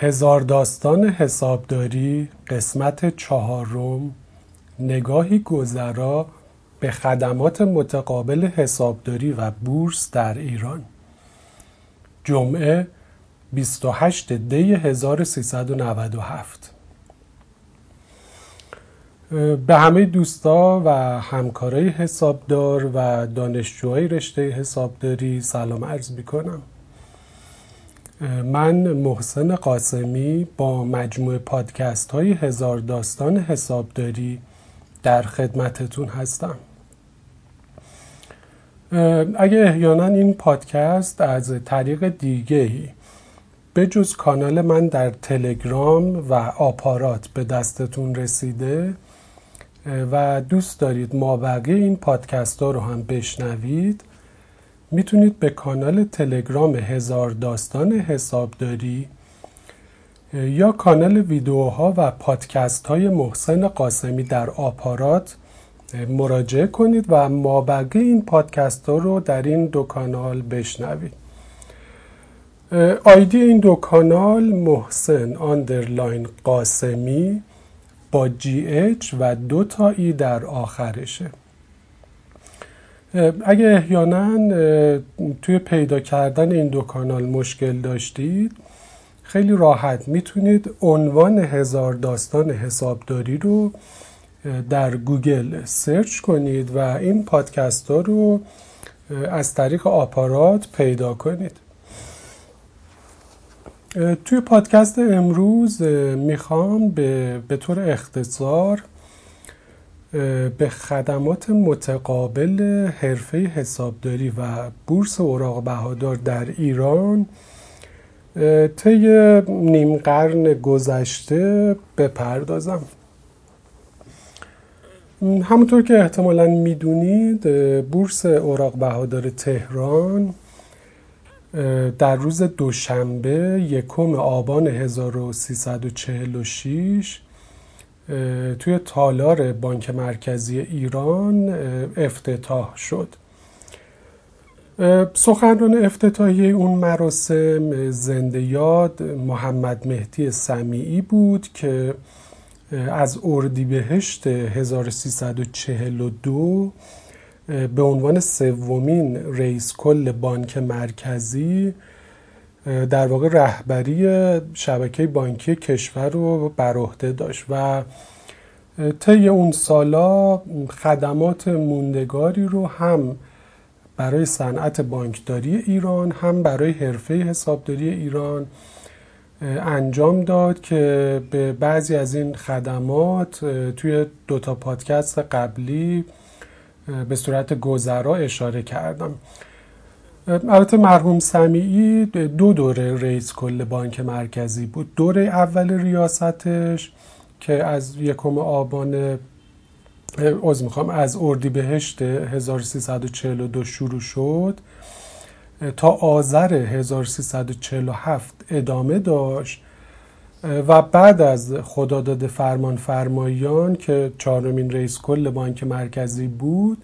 هزار داستان حسابداری قسمت چهارم. نگاهی گذرا به خدمات متقابل حسابداری و بورس در ایران. جمعه 28 دی 1397 به همه دوستا و همکارای حسابدار و دانشجوهای رشته حسابداری سلام عرض می کنم من محسن قاسمی با مجموع پادکست های هزار داستان حسابداری در خدمتتون هستم. اگه احیانا این پادکست از طریق دیگهی به جز کانال من در تلگرام و آپارات به دستتون رسیده و دوست دارید ما بقیه این پادکست ها رو هم بشنوید می‌تونید به کانال تلگرام هزار داستان حسابداری یا کانال ویدیوها و پادکست های محسن قاسمی در آپارات مراجعه کنید و مابقی این پادکست ها رو در این دو کانال بشنوید. آیدی این دو کانال محسن underline قاسمی با GH و دو تا E در آخرشه. اگه احیانا توی پیدا کردن این دو کانال مشکل داشتید خیلی راحت می‌تونید عنوان هزار داستان حسابداری رو در گوگل search کنید و این پادکست ها رو از طریق آپارات پیدا کنید. توی پادکست امروز می‌خوام به, به طور اختصار به خدمات متقابل حرفه حسابداری و بورس اوراق بهادار در ایران طی نیم قرن گذشته بپردازم. همونطور که احتمالا می‌دونید بورس اوراق بهادار تهران در روز دوشنبه یکم آبان 1346 توی تالار بانک مرکزی ایران افتتاح شد. سخنران افتتاحیه اون مراسم زنده یاد محمد مهدی سمیعی بود که از اردیبهشت 1342 به عنوان سومین رئیس کل بانک مرکزی در واقع رهبری شبکه بانکی کشور رو بر عهده داشت و طی اون سالا خدمات موندگاری رو هم برای صنعت بانکداری ایران هم برای حرفه حسابداری ایران انجام داد که به بعضی از این خدمات توی دوتا پادکست قبلی به صورت گذرا اشاره کردم. البته مرحوم سمیعی دو دوره رئیس کل بانک مرکزی بود. دوره اول ریاستش که از یکم آبان از می‌خوام از اردیبهشت 1342 شروع شد. تا آذر 1347 ادامه داشت. و بعد از خداداد فرمان فرمایان که چهارمین رئیس کل بانک مرکزی بود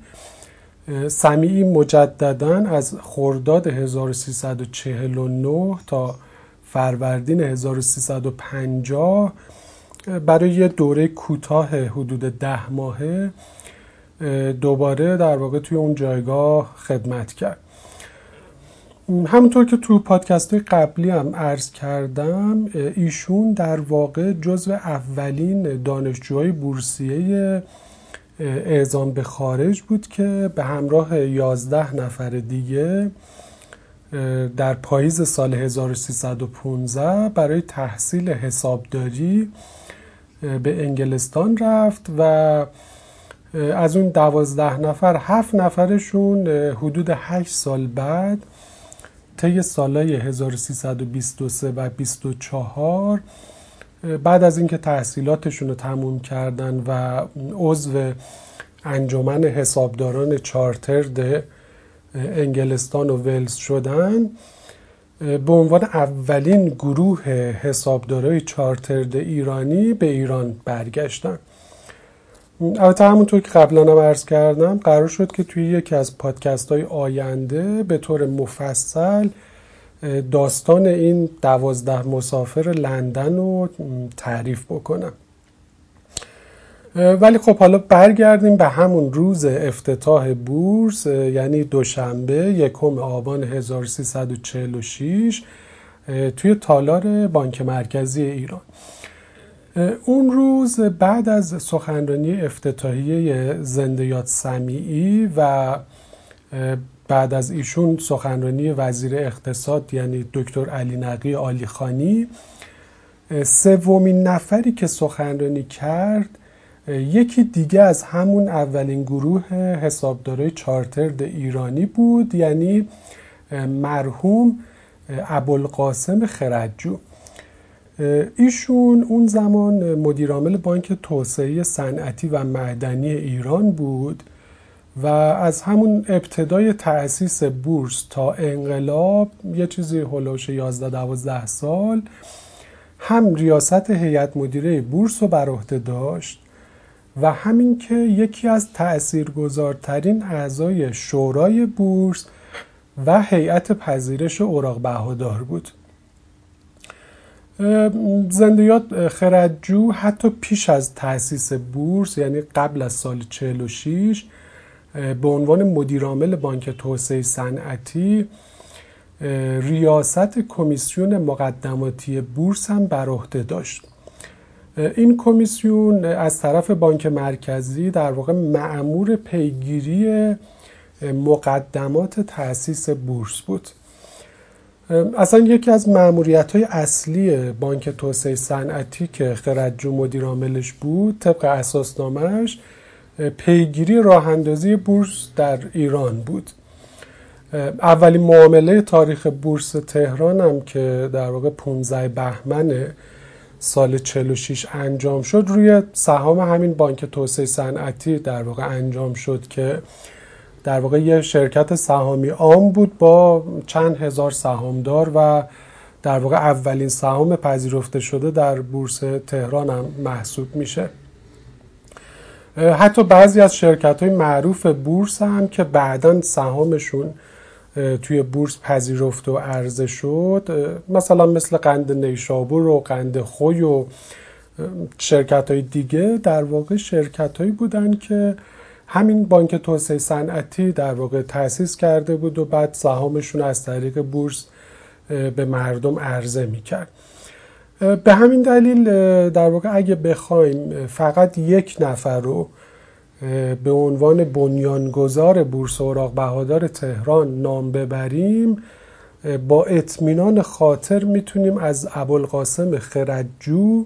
سمیعی مجددا از خرداد 1349 تا فروردین 1350 برای یه دوره کوتاه حدود ده ماهه دوباره در واقع توی اون جایگاه خدمت کرد. همونطور که تو پادکست قبلی هم عرض کردم ایشون در واقع جزو اولین دانشجوهای بورسیه اعزام به خارج بود که به همراه 11 نفر دیگه در پاییز سال 1315 برای تحصیل حسابداری به انگلستان رفت و از اون دوازده نفر هفت نفرشون حدود هشت سال بعد طی سالهای 1323 و 24 بعد از اینکه تحصیلاتشون رو تموم کردن و عضو انجمن حسابداران چارترد انگلستان و ولز شدن به عنوان اولین گروه حسابدارای چارترد ایرانی به ایران برگشتن. البته همونطور که قبلا هم عرض کردم قرار شد که توی یکی از پادکست های آینده به طور مفصل داستان این دوازده مسافر لندن رو تعریف بکنم. ولی خب حالا برگردیم به همون روز افتتاح بورس یعنی دوشنبه یکم آبان 1346 توی تالار بانک مرکزی ایران. اون روز بعد از سخنرانی افتتاحیه زنده یاد سمیعی و بعد از ایشون سخنرانی وزیر اقتصاد یعنی دکتر علی نقی آلی خانی سومین نفری که سخنرانی کرد یکی دیگه از همون اولین گروه حسابدارای چارترد ایرانی بود یعنی مرحوم ابوالقاسم خردجو ایشون اون زمان مدیرعامل بانک توسعه صنعتی و معدنی ایران بود. و از همون ابتدای تأسیس بورس تا انقلاب یه چیزی هلوش 11 12 سال هم ریاست هیئت مدیره بورس رو بر عهده داشت و همین که یکی از تأثیرگذارترین اعضای شورای بورس و هیئت پذیرش اوراق بهادار بود. زندیات خردجو حتی پیش از تأسیس بورس یعنی قبل از سال 46 به عنوان مدیرعامل بانک توسعه صنعتی ریاست کمیسیون مقدماتی بورس هم بر عهده داشت. این کمیسیون از طرف بانک مرکزی در واقع معمور پیگیری مقدمات تأسیس بورس بود. اصلا یکی از معمولیت های اصلی بانک توسعه صنعتی که خردجو مدیر عاملش بود طبق اساسنامهش پیگیری راه اندازی بورس در ایران بود. اولین معامله تاریخ بورس تهران هم که در واقع 15 بهمن سال 46 انجام شد روی سهام همین بانک توسعه صنعتی در واقع انجام شد که در واقع یه شرکت سهامی عام بود با چند هزار سهامدار و در واقع اولین سهام پذیرفته شده در بورس تهران هم محسوب میشه. حتی بعضی از شرکت های معروف بورس هم که بعدا سهامشون توی بورس پذیرفت و عرضه شد مثلا مثل قند نیشابور و قند خوی و شرکت های دیگه در واقع شرکت هایی بودن که همین بانک توسعه صنعتی در واقع تأسیس کرده بود و بعد سهامشون از طریق بورس به مردم عرضه می‌کرد. به همین دلیل در واقع اگه بخوایم فقط یک نفر رو به عنوان بنیانگذار بورس اوراق بهادار تهران نام ببریم با اطمینان خاطر می‌تونیم از ابوالقاسم خردجو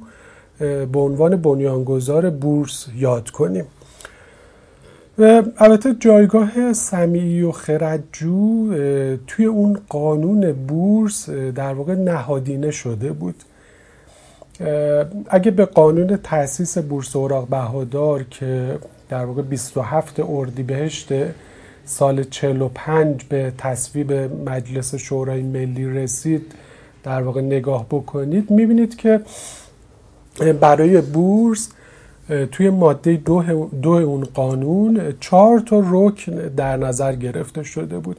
به عنوان بنیانگذار بورس یاد کنیم. البته جایگاه سمیعی و خردجو توی اون قانون بورس در واقع نهادینه شده بود. اگه به قانون تاسیس بورس اوراق بهادار که در واقع 27 اردیبهشت سال 45 به تصویب مجلس شورای ملی رسید در واقع نگاه بکنید می‌بینید که برای بورس توی ماده دو, دو اون قانون چهار تا رکن در نظر گرفته شده بود.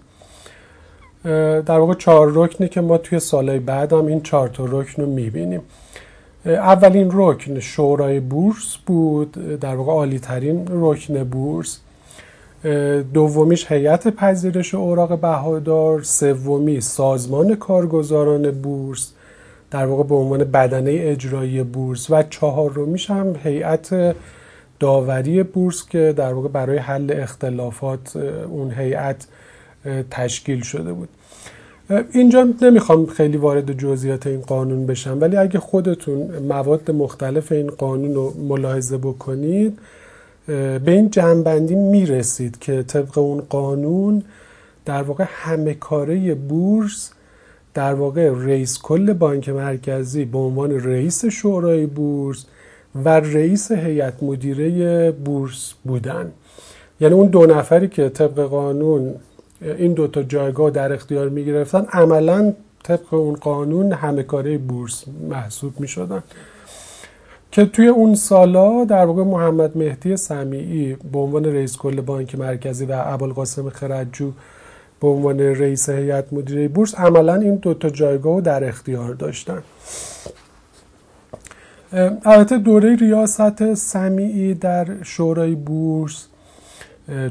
در واقع چهار رکنی که ما توی سالهای بعد هم این چهار تا رکن رو می‌بینیم. اولین رکن شورای بورس بود در واقع عالی ترین رکن بورس. دومیش هیئت پذیرش اوراق بهادار سومی سازمان کارگزاران بورس در واقع به عنوان بدنه اجرایی بورس و چهارمیش هم هیئت داوری بورس که در واقع برای حل اختلافات اون هیئت تشکیل شده بود. اینجا نمی‌خوام خیلی وارد جزئیات این قانون بشم ولی اگه خودتون مواد مختلف این قانون رو ملاحظه بکنید به این جنبندی می‌رسید که طبق اون قانون در واقع همه کاره بورس در واقع رئیس کل بانک مرکزی به عنوان رئیس شورای بورس و رئیس هیئت مدیره بورس بودن. یعنی اون دو نفری که طبق قانون این دوتا جایگاه در اختیار می گرفتن عملا طبق اون قانون همه کاره بورس محسوب می شدن که توی اون سالا در واقع محمد مهدی سمیعی به عنوان رئیس کل بانک مرکزی و ابوالقاسم خردجو به عنوان رئیس هیئت مدیره بورس عملا این دوتا جایگاه رو در اختیار داشتن. البته دوره ریاست سمیعی در شورای بورس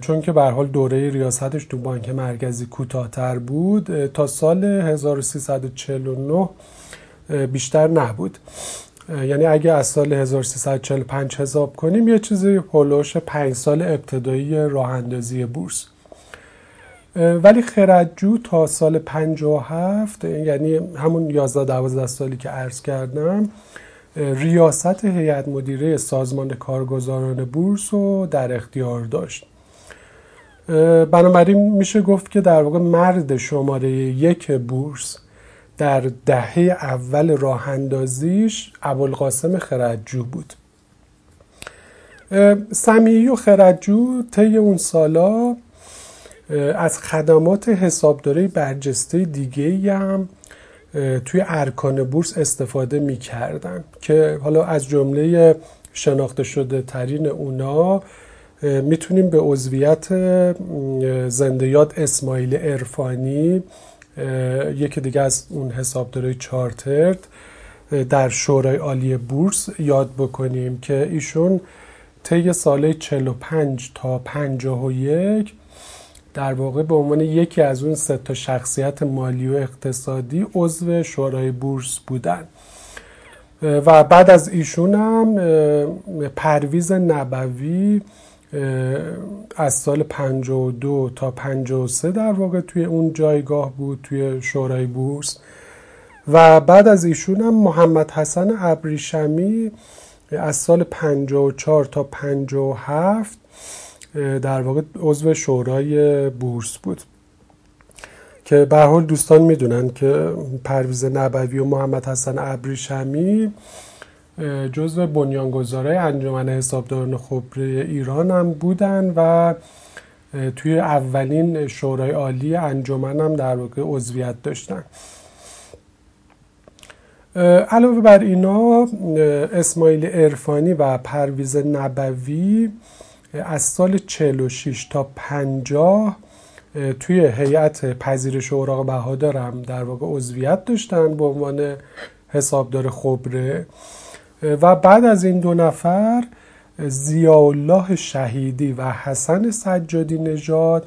چون که به حال دوره ریاستش تو بانک مرکزی کوتاهتر بود تا سال 1349 بیشتر نبود. یعنی اگه از سال 1345 حساب کنیم یه چیزی هلوش پنج سال ابتدایی راه اندازی بورس ولی خردجو تا سال 57 یعنی همون 11 12 سالی که عرض کردم ریاست هیئت مدیره سازمان کارگزاران بورس رو در اختیار داشت. بنابراین میشه گفت که در واقع مرد شماره یک بورس در دهه اول راه اندازیش ابوالقاسم خردجو بود. سمیعی و خردجو طی اون سالا از خدمات حسابداری برجسته دیگه هم توی ارکان بورس استفاده می‌کردن که حالا از جمله شناخته شده ترین اونا می‌تونیم به عضویت زنده یاد اسماعیل ارفانی یکی دیگه از اون حسابدارای چارترد در شورای عالی بورس یاد بکنیم که ایشون طی سال 45 تا 51 در واقع به عنوان یکی از اون سه تا شخصیت مالی و اقتصادی عضو شورای بورس بودن. و بعد از ایشون هم پرویز نبوی از سال 52 تا 53 در واقع توی اون جایگاه بود توی شورای بورس. و بعد از ایشون هم محمد حسن ابریشمی از سال 54 تا 57 در واقع عضو شورای بورس بود. که به حال دوستان می‌دونن که پرویز نبوی و محمد حسن ابریشمی جزو بنیانگذارای انجمن حسابداران خبره ایران هم بودن و توی اولین شورای عالی انجمن هم در واقع عضویت داشتن. علاوه بر اینا اسماعیل ارفانی و پرویز نبوی از سال 46 تا 50 توی هیئت پذیرش اوراق بهادار هم در واقع عضویت داشتن به عنوان حسابدار خبره. و بعد از این دو نفر زیاءالله شهیدی و حسن سجادی نژاد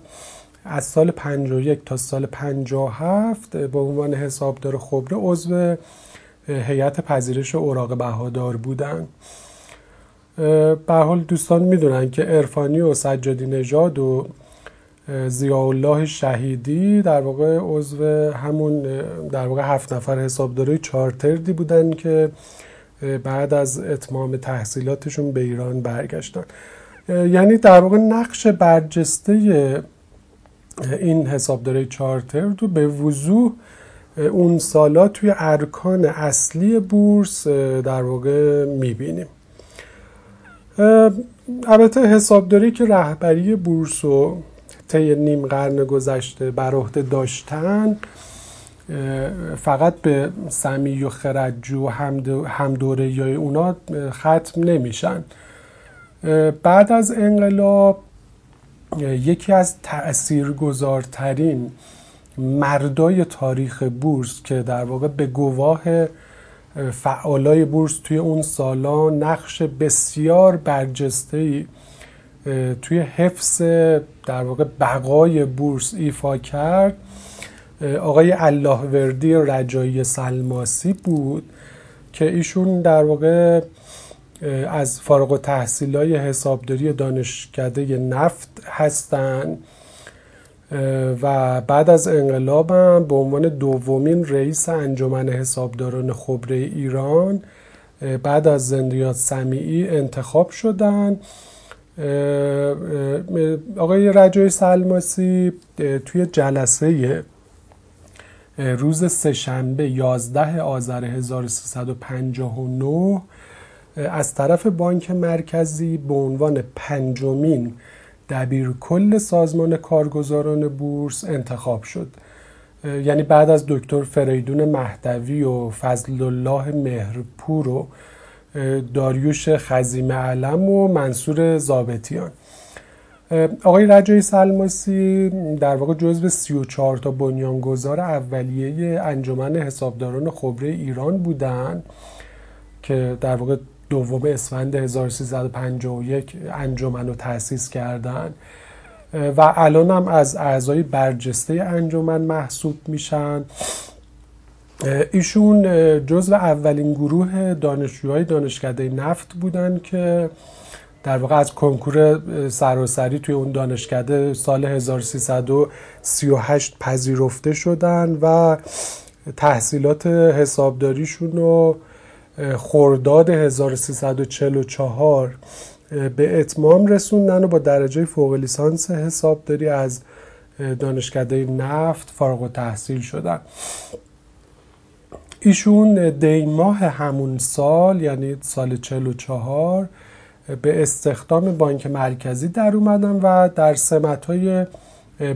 از سال 51 تا سال 57 به عنوان حسابدار خبره عضو هیئت پذیرش اوراق بهادار بودند به حال دوستان می‌دونن که عرفانی و سجادی نژاد و زیاءالله شهیدی در واقع عضو همون در واقع هفت نفر حسابدارای چارتردی بودن که بعد از اتمام تحصیلاتشون به ایران برگشتن. یعنی در واقع نقش برجسته این حسابدارای چارترد رو به وضوح اون سالا توی ارکان اصلی بورس در واقع می‌بینیم. البته حسابداری که رهبری بورس و طی نیم قرن گذشته بر عهده داشتن فقط به سمی و خرجو و هم دوره یا اونا ختم نمیشن. بعد از انقلاب یکی از تأثیرگذارترین مردای تاریخ بورس که در واقع به گواه فعالای بورس توی اون سالا نقش بسیار برجسته توی حفظ در واقع بقای بورس ایفا کرد. آقای الله وردی رجایی سلماسی بود که ایشون در واقع از فارغ تحصیل های حسابداری دانشکده نفت هستند و بعد از انقلابم به عنوان دومین رئیس انجمن حسابداران خبره ایران بعد از زندیات سمیعی انتخاب شدن. آقای رجای سلماسی توی جلسه روز سهشنبه 11 آذر 1359 از طرف بانک مرکزی به عنوان پنجمین دبیر کل سازمان کارگزاران بورس انتخاب شد. یعنی بعد از دکتر فریدون مهدوی و فضل الله مهرپور و داریوش خزیم علم و منصور زابتیان آقای رجایی سلماسی در واقع جزو 34 تا بنیانگذار اولیه انجمن حسابداران خبره ایران بودند که در واقع دوم اسفند 1351 انجمن رو تأسیس کردند و الان هم از اعضای برجسته انجمن محسوب میشن. ایشون جزو اولین گروه دانشجوهای دانشکده نفت بودن که در واقع از کنکور سراسری توی اون دانشکده سال 1338 پذیرفته شدن و تحصیلات حسابداریشون رو خرداد 1344 به اتمام رسوندن و با درجه فوق لیسانس حسابداری از دانشکده نفت فارغ و تحصیل شدن. ایشون دی ماه همون سال یعنی سال 44 به استخدام بانک مرکزی در اومدن و در سمت های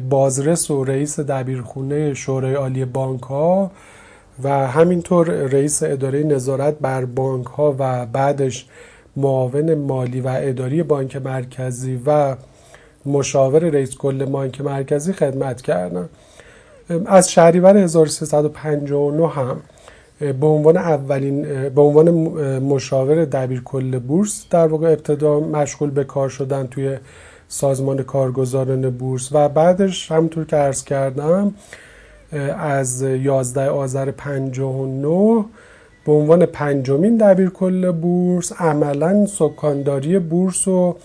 بازرس و رئیس دبیرخونه شورای عالی بانک ها و همینطور رئیس اداره نظارت بر بانک ها و بعدش معاون مالی و اداری بانک مرکزی و مشاور رئیس کل بانک مرکزی خدمت کردن از شهریور 1359 هم به عنوان اولین به عنوان مشاور دبیر کل بورس در واقع ابتدا مشغول به کار شدن توی سازمان کارگزاران بورس و بعدش همونطور که عرض کردم از 11 آذر 59 به عنوان پنجمین دبیر کل بورس عملا سکانداری بورس و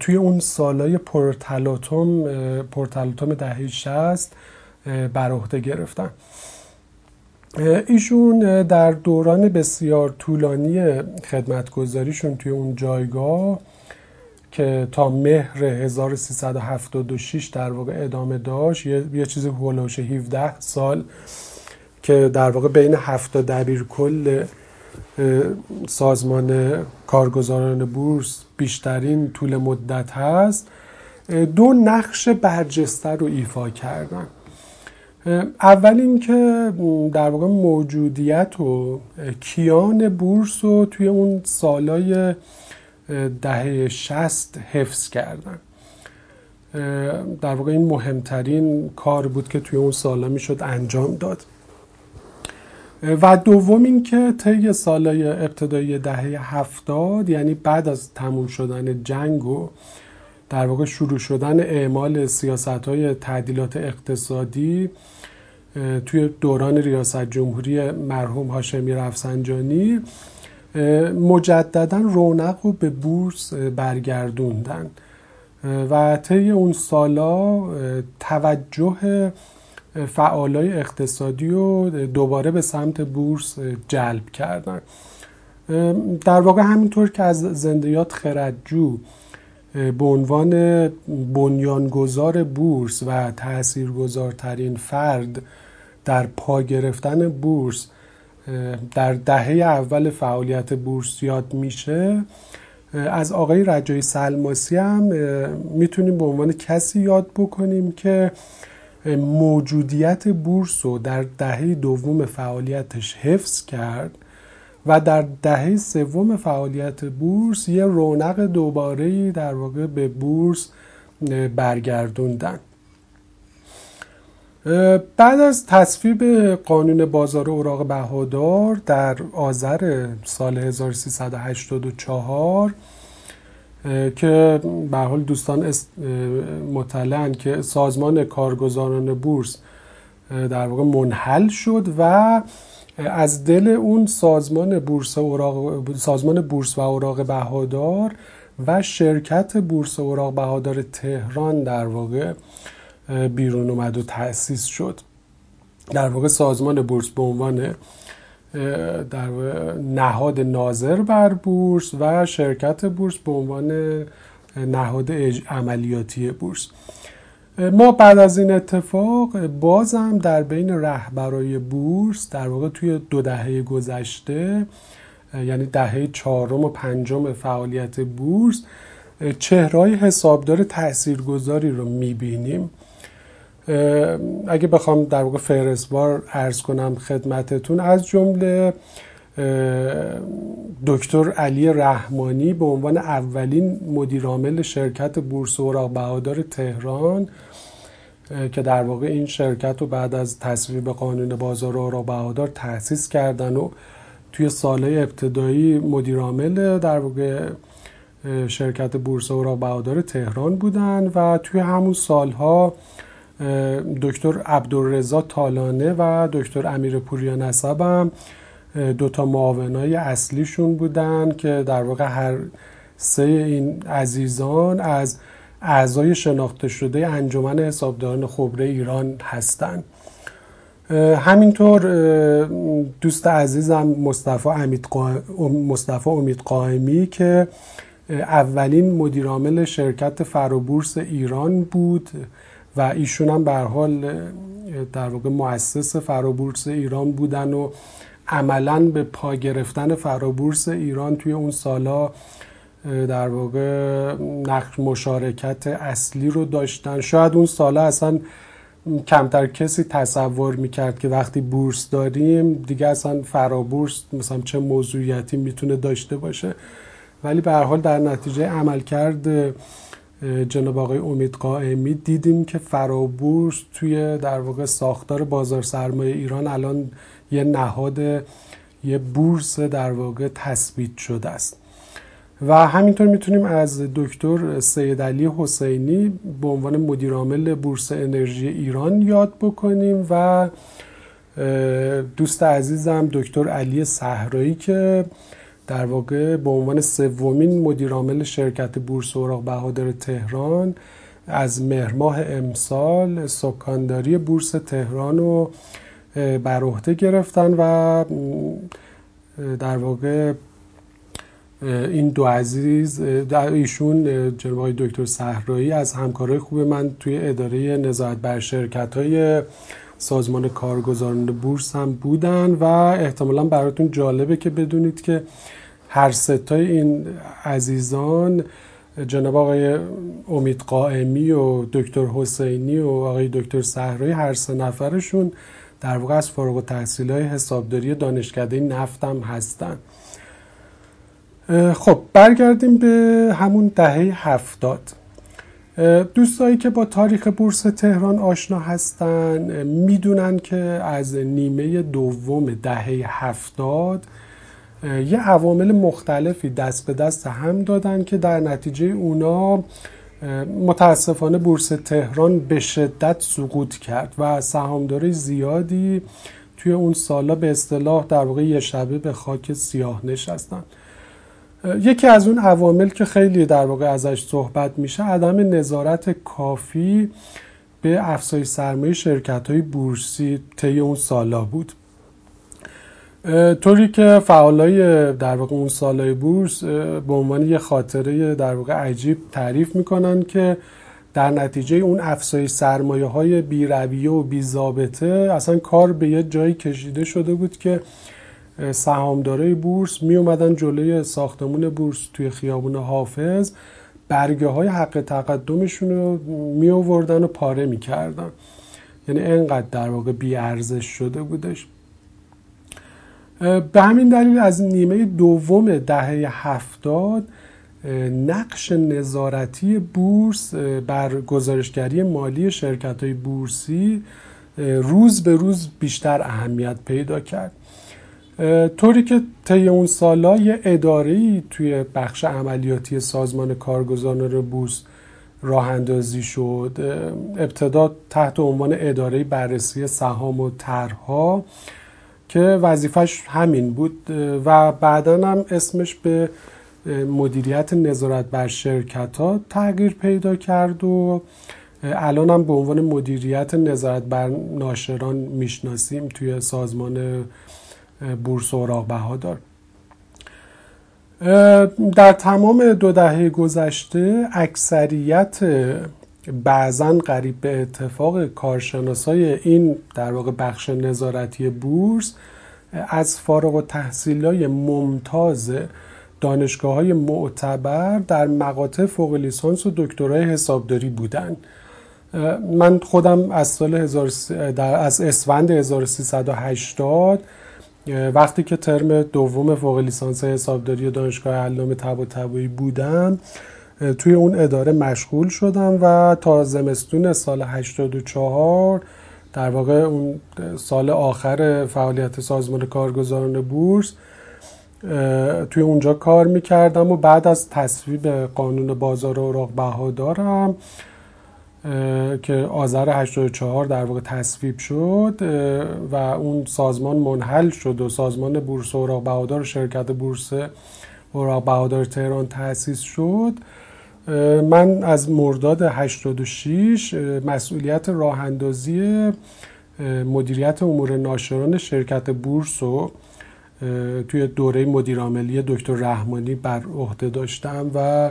توی اون سالای پرتلاتوم پرتلاتوم دهه 60 بر عهده گرفتن. ایشون در دوران بسیار طولانی خدمتگذاریشون توی اون جایگاه که تا مهر 1376 در واقع ادامه داشت یه, چیزی هولوش 17 سال که در واقع بین هفت دبیر کل سازمان کارگزاران بورس بیشترین طول مدت هست. دو نقش برجسته رو ایفا کردن. اول اینکه در واقع موجودیت و کیان بورس رو توی اون سالای دهه شست حفظ کردن. در واقع این مهمترین کار بود که توی اون سالا می‌شد انجام داد. و دوم اینکه طی سالای ابتدایی دهه هفتاد یعنی بعد از تموم شدن جنگ و در واقع شروع شدن اعمال سیاست های تعدیلات اقتصادی توی دوران ریاست جمهوری مرحوم هاشمی رفسنجانی مجددا رونق رو به بورس برگردوندن. و طی اون سالا توجه فعالای اقتصادی رو دوباره به سمت بورس جلب کردن. در واقع همینطور که از زندیات خردجو به عنوان بنیانگذار بورس و تاثیرگذارترین فرد در پا گرفتن بورس در دهه اول فعالیت بورس یاد میشه. از آقای رجای سلماسی هم می‌تونیم به عنوان کسی یاد بکنیم که موجودیت بورس رو در دهه دوم فعالیتش حفظ کرد و در دهه سوم فعالیت بورس یه رونق دوباره در واقع به بورس برگردوندن. بعد از تصویب قانون بازار اوراق بهادار در آذر سال 1384 که به حال دوستان مطلعن که سازمان کارگزاران بورس در واقع منحل شد و از دل اون سازمان بورس اوراق سازمان بورس و اوراق بهادار و شرکت بورس اوراق بهادار تهران در واقع بیرون اومد و تأسیس شد. در واقع سازمان بورس به عنوان در نهاد ناظر بر بورس و شرکت بورس به عنوان نهاد عملیاتی بورس. ما بعد از این اتفاق بازم در بین رهبرای بورس در واقع توی دو دهه گذشته یعنی دهه چهارم و پنجم فعالیت بورس چهرهای حسابدار تاثیرگذاری رو می‌بینیم. اگه بخوام در واقع فهرستوار ارز کنم خدمتتون از جمله دکتر علی رحمانی به عنوان اولین مدیرعامل شرکت بورس اوراق بهادار تهران که در واقع این شرکت رو بعد از تصویب قانون بازار اوراق بهادار تأسیس کردن و توی سالهای ابتدایی مدیرعامل در واقع شرکت بورس اوراق بهادار تهران بودن و توی همون سالها دکتر عبدالرضا تالانه و دکتر امیر پوریا نسب هم دوتا معاونای اصلیشون بودن که در واقع هر سه این عزیزان از اعضای شناخته شده انجمن حسابداران خبره ایران هستند همینطور دوست عزیزم مصطفی امید, امید قائمی که اولین مدیرعامل شرکت فرابورس ایران بود. و ایشون هم به حال در واقع مؤسس فرابورس ایران بودن و عملا به پا گرفتن فرابورس ایران توی اون سالا در واقع نقش مشارکت اصلی رو داشتن. شاید اون سالا اصلا کمتر کسی تصور می‌کرد که وقتی بورس داریم دیگه اصلا فرابورس مثلا چه موضوعیتی می‌تونه داشته باشه. ولی به حال در نتیجه عمل کرد جناب آقای امید قائمی دیدیم که فرابورس توی در واقع ساختار بازار سرمایه ایران الان یه نهاد یه بورس در واقع تثبیت شده است. و همینطور می‌تونیم از دکتر سید علی حسینی به عنوان مدیرعامل بورس انرژی ایران یاد بکنیم و دوست عزیزم دکتر علی صحرایی که در واقع به عنوان سومین مدیرعامل شرکت بورس اوراق بهادر تهران از مهر امسال سکانداری بورس تهران رو بر عهده گرفتن و در واقع این دو عزیز در ایشون جناب دکتر صحرایی از همکارای خوب من توی اداره نظارت بر شرکت های سازمان کارگزاران بورس هم بودن و احتمالا براتون جالبه که بدونید که هر ستای این عزیزان جناب آقای امید قائمی و دکتر حسینی و آقای دکتر صحرایی هر سه نفرشون در واقع از فارغ التحصیل های حسابداری دانشکده نفت هم هستن. خب برگردیم به همون دهه هفتاد. دوستایی که با تاریخ بورس تهران آشنا هستن می‌دونن که از نیمه دوم دهه هفتاد یه عوامل مختلفی دست به دست هم دادن که در نتیجه اونا متاسفانه بورس تهران به شدت سقوط کرد و سهامدار زیادی توی اون سالا به اصطلاح در واقع یه شبه به خاک سیاه نشستن. یکی از اون عوامل که خیلی در واقع ازش صحبت میشه عدم نظارت کافی به افزایش سرمایه شرکت های بورسی طی اون سالا بود. طوری که فعالای در واقع اون سالای بورس به عنوان یه خاطره در واقع عجیب تعریف می‌کنن که در نتیجه اون افزایش سرمایه های بیرویه و بیزابطه اصلا کار به یه جایی کشیده شده بود که سهامدارای بورس می اومدن جلوی ساختمون بورس توی خیابون حافظ. برگه های حق تقدمشون رو می آوردن و پاره می‌کردن. یعنی انقدر در واقع بی ارزش شده بودش. به همین دلیل از نیمه دوم دهه هفتاد نقش نظارتی بورس بر گزارشگری مالی شرکت های بورسی روز به روز بیشتر اهمیت پیدا کرد. طوری که طی اون سالا یه اداره توی بخش عملیاتی سازمان کارگزاران بورس راه اندازی شد ابتدا تحت عنوان اداره بررسی سهام و طرحها که وظیفش همین بود و بعدا هم اسمش به مدیریت نظارت بر شرکت ها تغییر پیدا کرد و الان هم به عنوان مدیریت نظارت بر ناشران می‌شناسیم توی سازمان بورس اوراق بهادار در تمام دو دهه گذشته اکثریت بعضا قریب به اتفاق کارشناسای این در واقع بخش نظارتی بورس از فارغ و های ممتاز دانشگاه های معتبر در مقاطع فوق لیسانس و دکترای حسابداری بودند. من خودم از سال در از اسفند 1380 وقتی که ترم دوم فوق لیسانس حسابداری دانشگاه علامه طباطبایی بودم توی اون اداره مشغول شدم و تا زمستون سال 84 در واقع اون سال آخر فعالیت سازمان کارگزاران بورس توی اونجا کار می‌کردم و بعد از تصویب قانون بازار اوراق بهادارم که آذر 84 در واقع تصویب شد و اون سازمان منحل شد و سازمان بورس اوراق بهادار شرکت بورس اوراق بهادار تهران تأسیس شد. من از مرداد 86 مسئولیت راه اندازی مدیریت امور ناشران شرکت بورس رو توی دوره مدیرعاملی دکتر رحمانی بر عهده داشتم و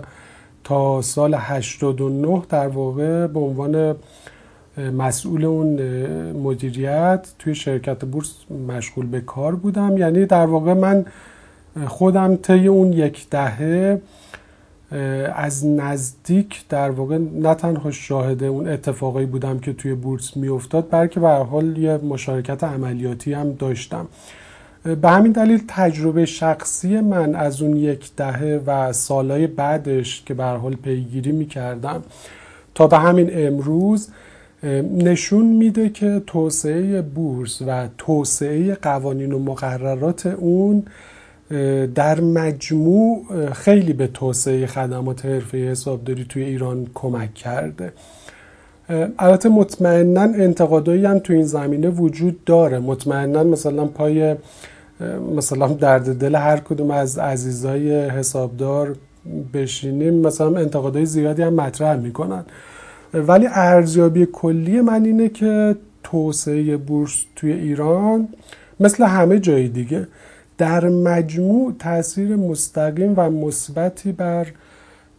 تا سال 89 در واقع به عنوان مسئول اون مدیریت توی شرکت بورس مشغول به کار بودم. یعنی در واقع من خودم طی اون یک دهه از نزدیک در واقع نه تنها شاهد اون اتفاقایی بودم که توی بورس میافتاد بلکه به حال یه مشارکت عملیاتی هم داشتم. به همین دلیل تجربه شخصی من از اون یک دهه و سالهای بعدش که به حال پیگیری می‌کردم تا به همین امروز نشون میده که توسعه بورس و توسعه قوانین و مقررات اون در مجموع خیلی به توسعه خدمات حرفه حسابداری توی ایران کمک کرده. البته مطمئنا انتقادایی هم توی این زمینه وجود داره. مطمئنا مثلا پای مثلا درد دل هر کدوم از عزیزای حسابدار بشینیم مثلا انتقادهای زیادی هم مطرح می‌کنن. ولی ارزیابی کلی من اینه که توسعه بورس توی ایران مثل همه جای دیگه در مجموع تاثیر مستقیم و مثبتی بر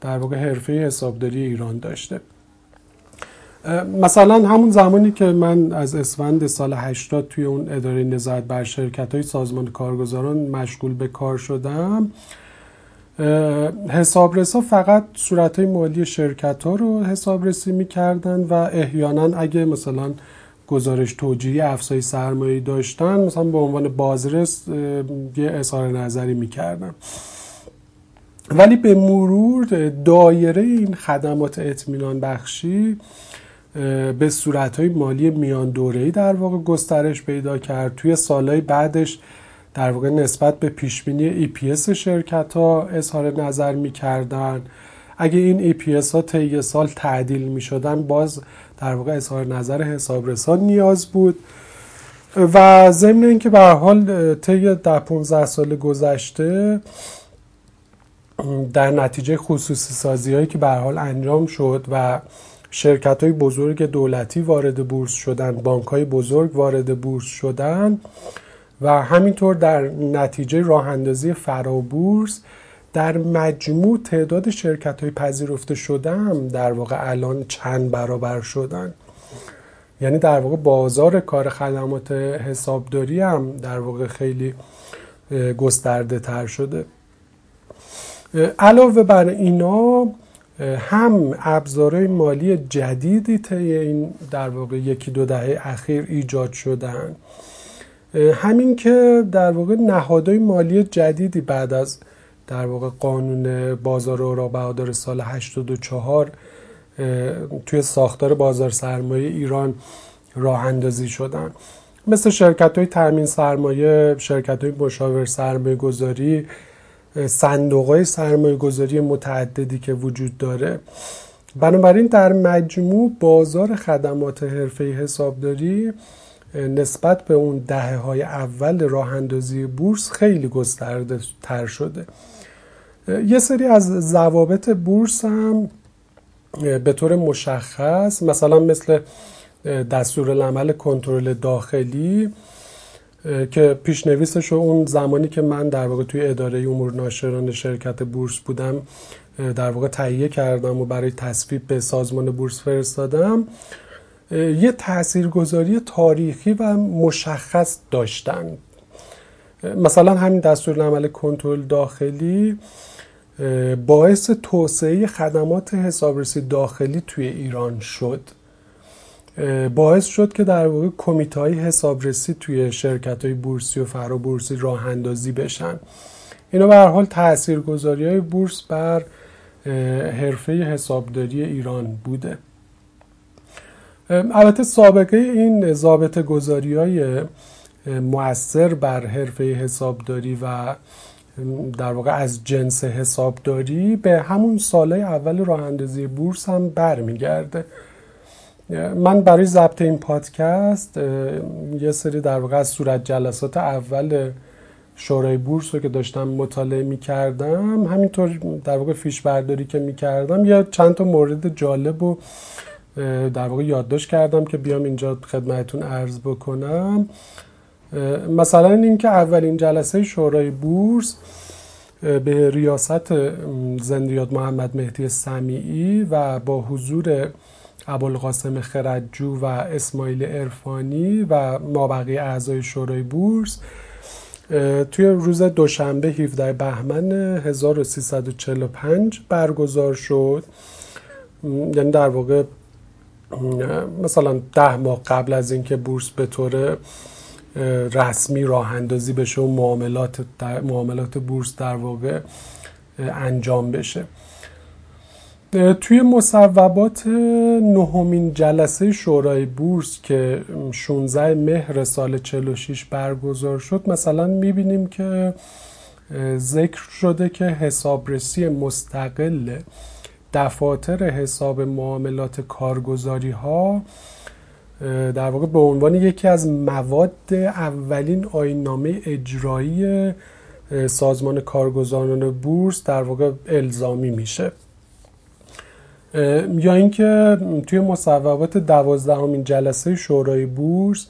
در واقع حرفه حسابداری ایران داشته. مثلا همون زمانی که من از اسفند سال 80 توی اون اداره نظارت بر شرکت های سازمان کارگزاران مشغول به کار شدم حسابرسا فقط صورت های مالی شرکت ها رو حسابرسی می‌کردن و احیانا اگه مثلا گزارش توجیهی افزای سرمایه داشتن مثلا به عنوان بازرس یه اظهار نظری می‌کردن. ولی به مرور دایره این خدمات اطمینان بخشی به صورتهای مالی میان دوره‌ای در واقع گسترش پیدا کرد. توی سالهای بعدش در واقع نسبت به پیشبینی EPS شرکت ها اظهار نظر می‌کردن. اگه این EPS ها طی سال تعدیل می شدن باز در واقع اظهار نظر حسابرسان نیاز بود. و ضمن اینکه به حال طی ده 15 سال گذشته در نتیجه خصوصی سازی هایی که به حال انجام شد و شرکت های بزرگ دولتی وارد بورس شدن بانک های بزرگ وارد بورس شدن و همینطور در نتیجه راه اندازی فرابورس در مجموع تعداد شرکت های پذیرفته شدن در واقع الان چند برابر شدن. یعنی در واقع بازار کار خدمات حسابداری هم در واقع خیلی گسترده تر شده. علاوه بر اینا هم ابزارهای مالی جدیدی طی این در واقع یکی دو دهه اخیر ایجاد شدن. همین که در واقع نهادهای مالی جدیدی بعد از در واقع قانون بازار اوراق بهادار سال 84 توی ساختار بازار سرمایه ایران راه اندازی شدن. مثل شرکت های تامین سرمایه شرکت های مشاور سرمایه گذاری صندوق های سرمایه گذاری متعددی که وجود داره. بنابراین در مجموع بازار خدمات حرفه حسابداری نسبت به اون دهه های اول راه اندازی بورس خیلی گسترده تر شده یه سری از ضوابط بورس هم به طور مشخص مثلا مثل دستور العمل کنترل داخلی که پیشنویسش رو اون زمانی که من در واقع توی اداره امور ناشران شرکت بورس بودم در واقع تهیه کردم و برای تصویب به سازمان بورس فرستادم یه تاثیرگذاری تاریخی و مشخص داشتن. مثلا همین دستور عمل کنترل داخلی باعث توسعه خدمات حسابرسی داخلی توی ایران شد. باعث شد که در واقع کمیته های حسابرسی توی شرکت های بورسی و فرابورسی راه اندازی بشن. اینا به هر حال تاثیرگذاری های بورس بر حرفه حسابداری ایران بوده. البته سابقه این ضابط گذاری های مؤثر بر حرفه حسابداری و در واقع از جنس حسابداری به همون ساله اول راه اندازی بورس هم برمیگرده. من برای ضبط این پادکست یه سری در واقع از صورت جلسات اول شورای بورس رو که داشتم مطالعه می کردم همینطور در واقع فیش برداری که می کردم یا چند تا مورد جالب و در واقع یادداشت کردم که بیام اینجا خدمتتون عرض بکنم. مثلا اینکه اولین جلسه شورای بورس به ریاست زندیات محمد مهدی سمیعی و با حضور ابوالقاسم خردجو و اسماعیل ارفانی و مابقی اعضای شورای بورس توی روز دوشنبه 17 بهمن 1345 برگزار شد. یعنی در واقع مثلا ده ماه قبل از اینکه بورس به طور رسمی راه اندازی بشه و معاملات, معاملات بورس در واقع انجام بشه. توی مصوبات نهمین جلسه شورای بورس که 16 مهر سال 46 برگزار شد مثلا می‌بینیم که ذکر شده که حسابرسی مستقل دفاتر حساب معاملات کارگزاری ها در واقع به عنوان یکی از مواد اولین آینامه اجرایی سازمان کارگزاران بورس در واقع الزامی میشه. یا اینکه توی مصوبات دوازدهمین جلسه شورای بورس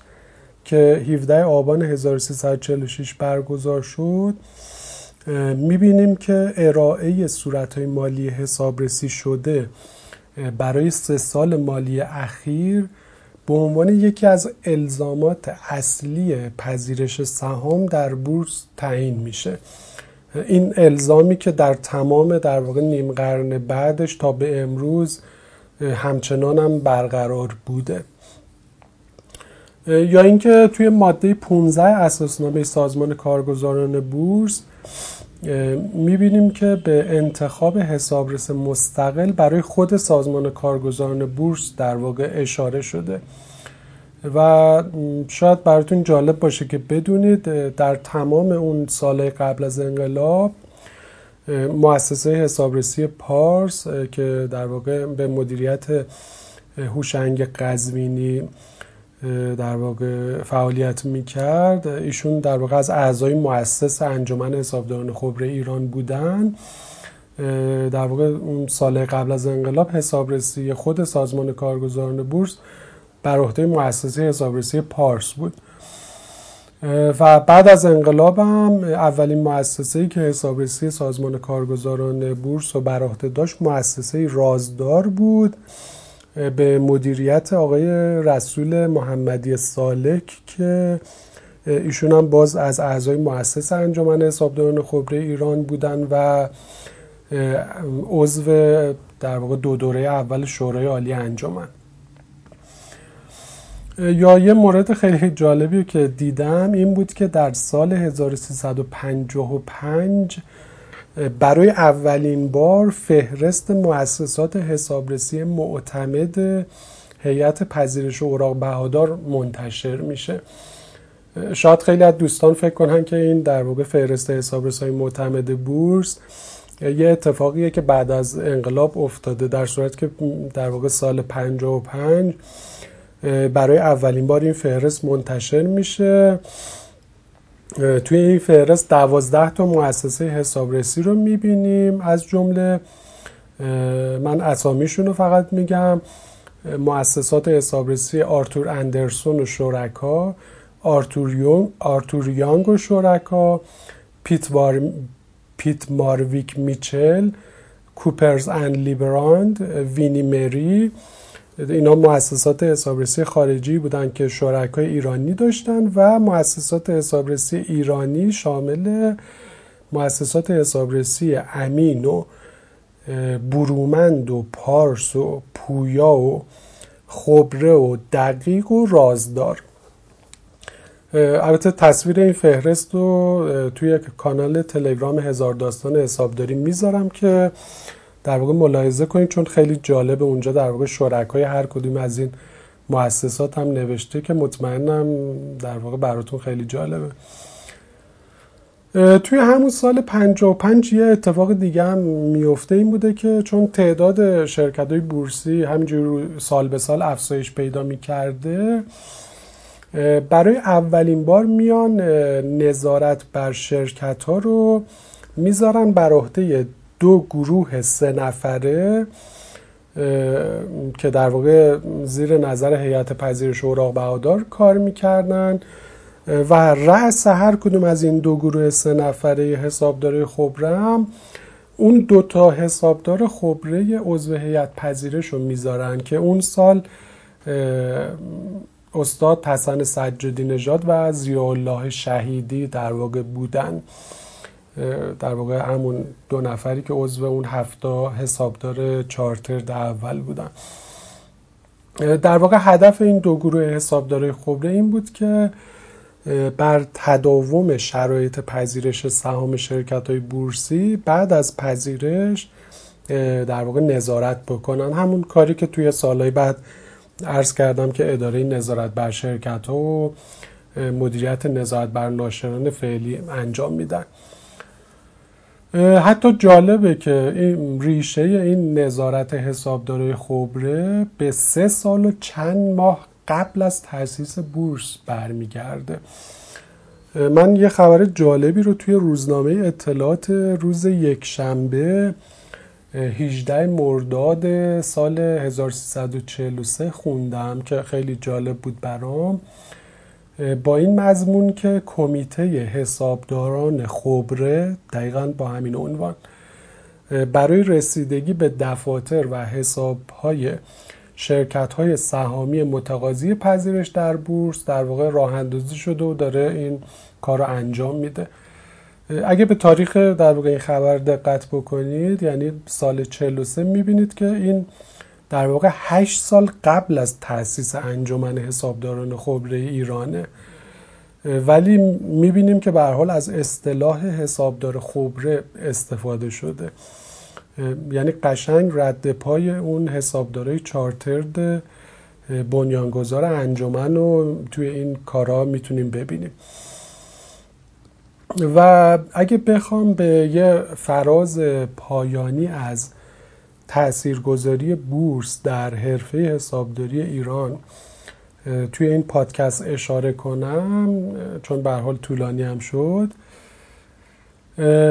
که 17 آبان 1346 برگزار شد می‌بینیم که ارائه صورتهای مالی حسابرسی شده برای سه سال مالی اخیر به عنوان یکی از الزامات اصلی پذیرش سهام در بورس تعیین میشه. این الزامی که در تمام در واقع نیم قرن بعدش تا به امروز همچنان هم برقرار بوده. یا اینکه توی ماده 15 اساسنامه سازمان کارگزاران بورس می‌بینیم که به انتخاب حسابرس مستقل برای خود سازمان کارگزاران بورس در واقع اشاره شده. و شاید براتون جالب باشه که بدونید در تمام اون سال قبل از انقلاب مؤسسه حسابرسی پارس که در واقع به مدیریت هوشنگ قزوینی در واقع فعالیت می‌کرد ایشون در واقع از اعضای مؤسس انجمن حسابداران خبره ایران بودن. در واقع اون سال قبل از انقلاب حسابرسی خود سازمان کارگزاران بورس بر عهده مؤسسه حسابرسی پارس بود. و بعد از انقلاب هم اولین مؤسسه که حسابرسی سازمان کارگزاران بورس رو بر عهده داشت مؤسسه رازدار بود. به مدیریت آقای رسول محمدی سالک که ایشون هم باز از اعضای مؤسس انجمن حسابداران خبره ایران بودن و عضو در واقع دو دوره اول شورای عالی انجمن. یا یه مورد خیلی جالبی که دیدم این بود که در سال 1355 برای اولین بار فهرست مؤسسات حسابرسی معتمد هیئت پذیرش اوراق بهادار منتشر میشه. شاید خیلی از دوستان فکر کنن که این در واقع فهرست حسابرسی معتمد بورس یه اتفاقیه که بعد از انقلاب افتاده در صورت که در واقع سال 55 برای اولین بار این فهرست منتشر میشه. توی این فهرست دوازده تا مؤسسه حسابرسی رو می‌بینیم. از جمله من اسامیشون رو فقط میگم. مؤسسات حسابرسی آرتور اندرسون و شرکا آرتور, یونگ، آرتور یانگ و شرکا پیت, پیت مارویک میچل کوپرز اند لیبراند وینی مری اینا مؤسسات حسابرسی خارجی بودن که شرکای ایرانی داشتن و مؤسسات حسابرسی ایرانی شامل مؤسسات حسابرسی امین و برومند و پارس و پویا و خبره و دقیق و رازدار. البته تصویر این فهرست رو توی کانال تلگرام هزار داستان حسابداری می‌ذارم که در واقع ملاحظه کنید چون خیلی جالبه اونجا در واقع شرکای هر کدوم از این مؤسسات هم نوشته که مطمئنم در واقع براتون خیلی جالبه. توی همون سال 55 یه اتفاق دیگه هم میفته این بوده که چون تعداد شرکت های بورسی همینجور سال به سال افزایش پیدا می‌کرده برای اولین بار میان نظارت بر شرکت ها رو می‌ذارن بر عهده دو گروه سه نفره که در واقع زیر نظر هیئت پذیرش اوراق بهادار کار می‌کردن. و رأس هر کدوم از این دو گروه سه نفره حسابداری خبره هم اون دوتا حسابدار خبره عضو هیئت پذیرش رو می‌ذارن که اون سال استاد حسن سجادی نژاد و الله شهیدی در واقع بودن. در واقع همون دو نفری که عضو اون هفته حسابدار چارتر اول بودن. در واقع هدف این دو گروه حسابدار خبره این بود که بر تداوم شرایط پذیرش سهام شرکت های بورسی بعد از پذیرش در واقع نظارت بکنن. همون کاری که توی سالهای بعد عرض کردم که اداره نظارت بر شرکت ها و مدیریت نظارت بر ناشران فعلی انجام میدن. حتی جالبه که این ریشه این نظارت حسابداری خبره به سه سال و چند ماه قبل از تاسیس بورس برمیگرده. من یه خبر جالبی رو توی روزنامه اطلاعات روز یکشنبه 18 مرداد سال 1343 خوندم که خیلی جالب بود برام. با این مضمون که کمیته حسابداران خبره دقیقا با همین عنوان برای رسیدگی به دفاتر و حسابهای شرکت های سهامی متقاضی پذیرش در بورس در واقع راه اندازی شده و داره این کار رو انجام میده. اگه به تاریخ در واقع این خبر دقت بکنید یعنی سال 43 می‌بینید که این در واقع 8 سال قبل از تاسیس انجمن حسابداران خبره ایرانه. ولی می‌بینیم که به حال از اصطلاح حسابدار خبره استفاده شده. یعنی قشنگ رد پای اون حسابدارای چارترد بنیانگذار انجمن رو توی این کارا می‌تونیم ببینیم. و اگه بخوام به یه فراز پایانی از تاثیرگذاری بورس در حرفه حسابداری ایران توی این پادکست اشاره کنم چون به حال طولانی هم شد.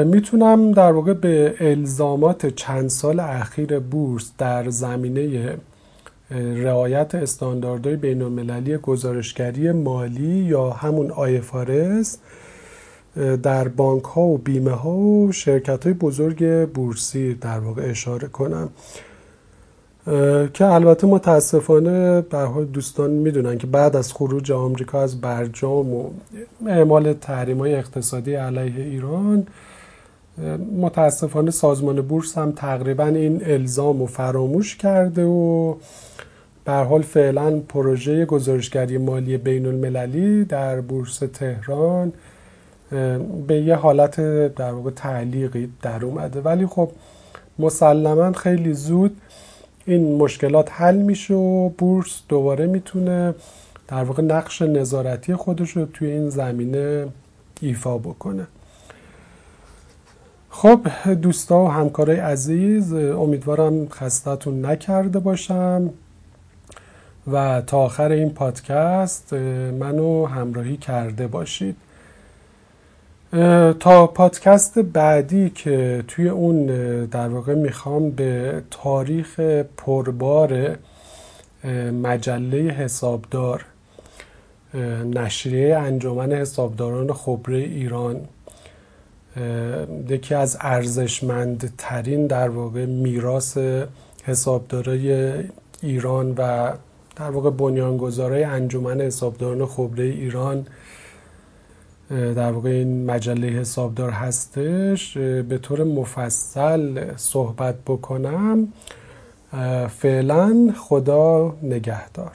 می‌تونم در واقع به الزامات چند سال اخیر بورس در زمینه رعایت استانداردهای بین المللی گزارشگری مالی یا همون آیفارس در بانک ها و بیمه ها و شرکت های بزرگ بورسی در واقع اشاره کنم. که البته متاسفانه به دوستان می‌دونن که بعد از خروج آمریکا از برجام و اعمال تحریم های اقتصادی علیه ایران متاسفانه سازمان بورس هم تقریبا این الزام و فراموش کرده و به حال فعلا پروژه گزارشگری مالی بین المللی در بورس تهران به یه حالت در واقع تعلیقی در اومده. ولی خب مسلما خیلی زود این مشکلات حل میشه و بورس دوباره می‌تونه در واقع نقش نظارتی خودش رو توی این زمینه ایفا بکنه. خب دوستا و همکارای عزیز امیدوارم خستتون نکرده باشم و تا آخر این پادکست منو همراهی کرده باشید. تا پادکست بعدی که توی اون در واقع می‌خوام به تاریخ پربار مجله حسابدار نشریه انجمن حسابداران خبره ایران یکی از ارزشمندترین در واقع میراث حسابدارای ایران و در واقع بنیانگذارای انجمن حسابداران خبره ایران در واقع این مجله حسابدار هستش به طور مفصل صحبت بکنم. فعلا خدا نگهدار.